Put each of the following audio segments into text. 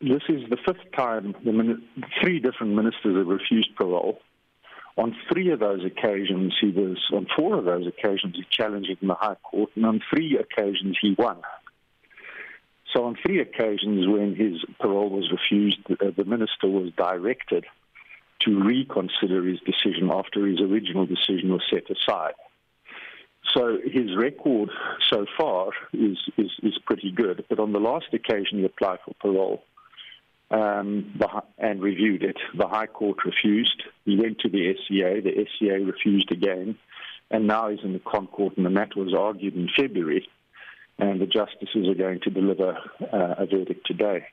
this is the fifth time the three different ministers have refused parole. On three of those occasions, he was, on four of those occasions, he challenged it in the High Court, and on three occasions, he won. So, on three occasions when his parole was refused, uh, the minister was directed to reconsider his decision after his original decision was set aside. So his record so far is, is, is pretty good. But on the last occasion he applied for parole um, the, and reviewed it, the High Court refused. He went to the SCA, the SCA refused again, and now he's in the ConCourt, and the matter was argued in February, and the justices are going to deliver uh, a verdict today.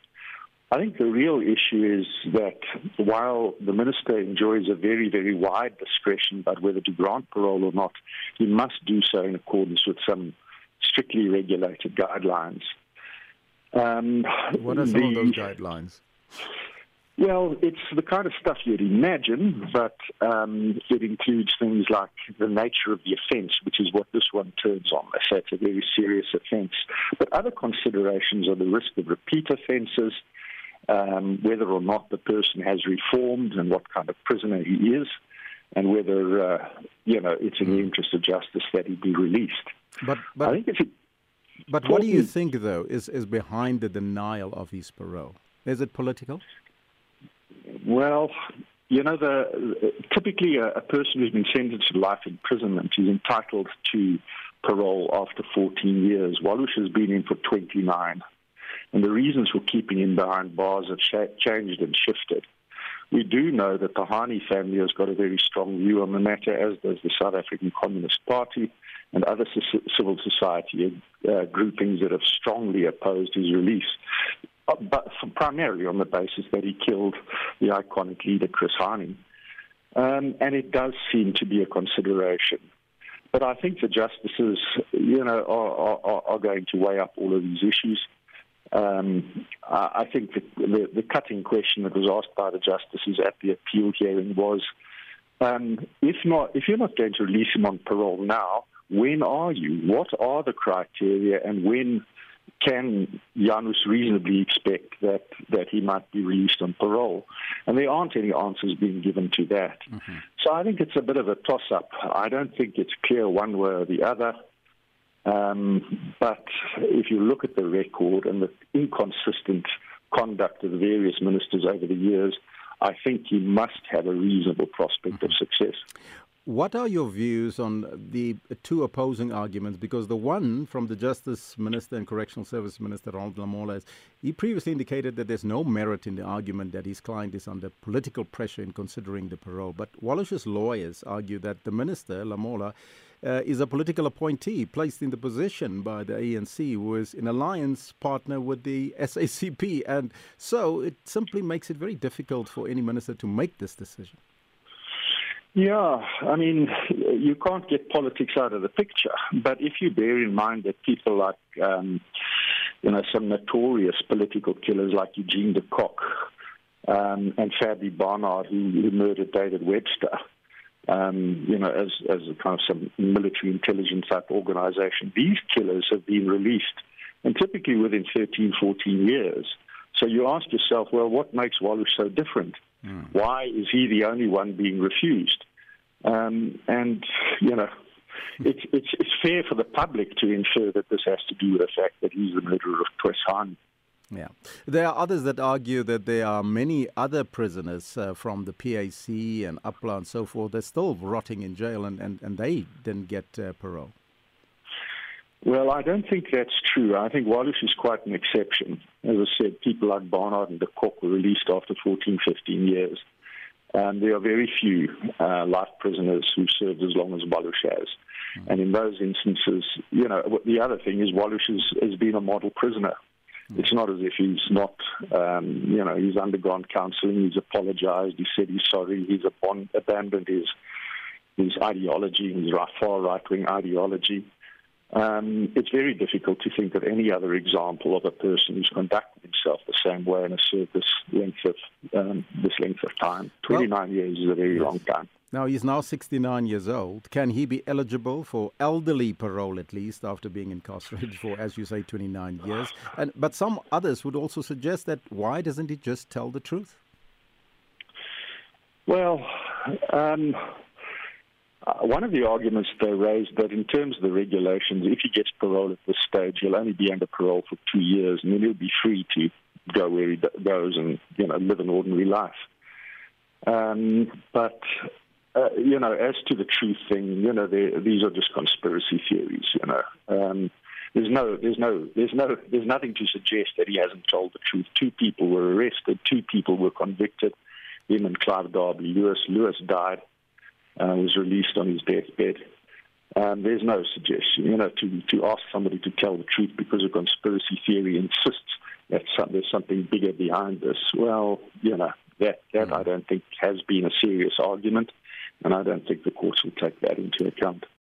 I think the real issue is that while the minister enjoys a very, very wide discretion about whether to grant parole or not, he must do so in accordance with some strictly regulated guidelines. Um, what are some the, of those guidelines? Well, it's the kind of stuff you'd imagine, but um, it includes things like the nature of the offence, which is what this one turns on. They say it's a very serious offence. But other considerations are the risk of repeat offences, um, whether or not the person has reformed and what kind of prisoner he is, and whether uh, you know it's in the hmm. interest of justice that he be released. But, but I think it's. But what do you think, though, is, is behind the denial of his parole? Is it political? Well, you know, the, typically a, a, person who's been sentenced to life imprisonment is entitled to parole after 14 years. Walush has been in for 29 and the reasons for keeping him behind bars have changed and shifted. We do know that the Hani family has got a very strong view on the matter, as does the South African Communist Party and other civil society uh, groupings that have strongly opposed his release, but primarily on the basis that he killed the iconic leader Chris Hani. Um, and it does seem to be a consideration. But I think the justices, you know, are, are, are going to weigh up all of these issues. Um, I think the, the, the, cutting question that was asked by the justices at the appeal hearing was, um, if not, if you're not going to release him on parole now, when are you? What are the criteria, and when can Janusz reasonably expect that that he might be released on parole? And there aren't any answers being given to that. Mm-hmm. So I think it's a bit of a toss-up. I don't think it's clear one way or the other. Um, but if you look at the record and the inconsistent conduct of the various ministers over the years, I think he must have a reasonable prospect of success. What are your views on the two opposing arguments? Because the one from the Justice Minister and Correctional Service Minister, Ronald Lamola, he previously indicated that there's no merit in the argument that his client is under political pressure in considering the parole. But Walush's lawyers argue that the minister, Lamola, uh, is a political appointee placed in the position by the ANC, who is an alliance partner with the SACP. And so it simply makes it very difficult for any minister to make this decision. Yeah, I mean, you can't get politics out of the picture. But if you bear in mind that people like, um, you know, some notorious political killers like Eugene de Kock um, and Ferdi Barnard, who, who murdered David Webster, um, you know, as, as a kind of some military intelligence type organization. These killers have been released, and typically within 13, 14 years. So you ask yourself, well, what makes Wallace so different? Mm. Why is he the only one being refused? Um, and, you know, it's, it's, it's fair for the public to infer that this has to do with the fact that he's the murderer of Chris Hani. Yeah. There are others that argue that there are many other prisoners uh, from the PAC and APLA and so forth. They're still rotting in jail and, and, and they didn't get uh, parole. Well, I don't think that's true. I think Wallace is quite an exception. As I said, people like Barnard and de Kock were released after 14, 15 years. Um, there are very few uh, life prisoners who served as long as Walush has. Mm. And in those instances, you know, the other thing is Walush has, has been a model prisoner. It's not as if he's not, um, you know, he's undergone counselling. He's apologized. He said he's sorry. He's abandoned his his ideology, his far right wing ideology. Um, it's very difficult to think of any other example of a person who's conducted himself the same way and has served this length of um, this length of time. Twenty nine well, years is a very yes. long time. Now, he's now 69 years old. Can he be eligible for elderly parole at least after being incarcerated for, as you say, 29 years? And, but some others would also suggest that why doesn't he just tell the truth? Well, um, one of the arguments they raised that in terms of the regulations, if he gets parole at this stage, he'll only be under parole for two years, and then he'll be free to go where he goes and you know live an ordinary life. Um, but uh, you know, as to the truth thing, you know, these are just conspiracy theories. You know, um, there's no, there's no, there's no, there's nothing to suggest that he hasn't told the truth. Two people were arrested. Two people were convicted. Him and Clive Derby Lewis. Lewis died. Uh, was released on his deathbed. Um, there's no suggestion, you know, to to ask somebody to tell the truth because a conspiracy theory insists that some, there's something bigger behind this. Well, you know, that that mm. I don't think has been a serious argument and I don't think the courts will take that into account.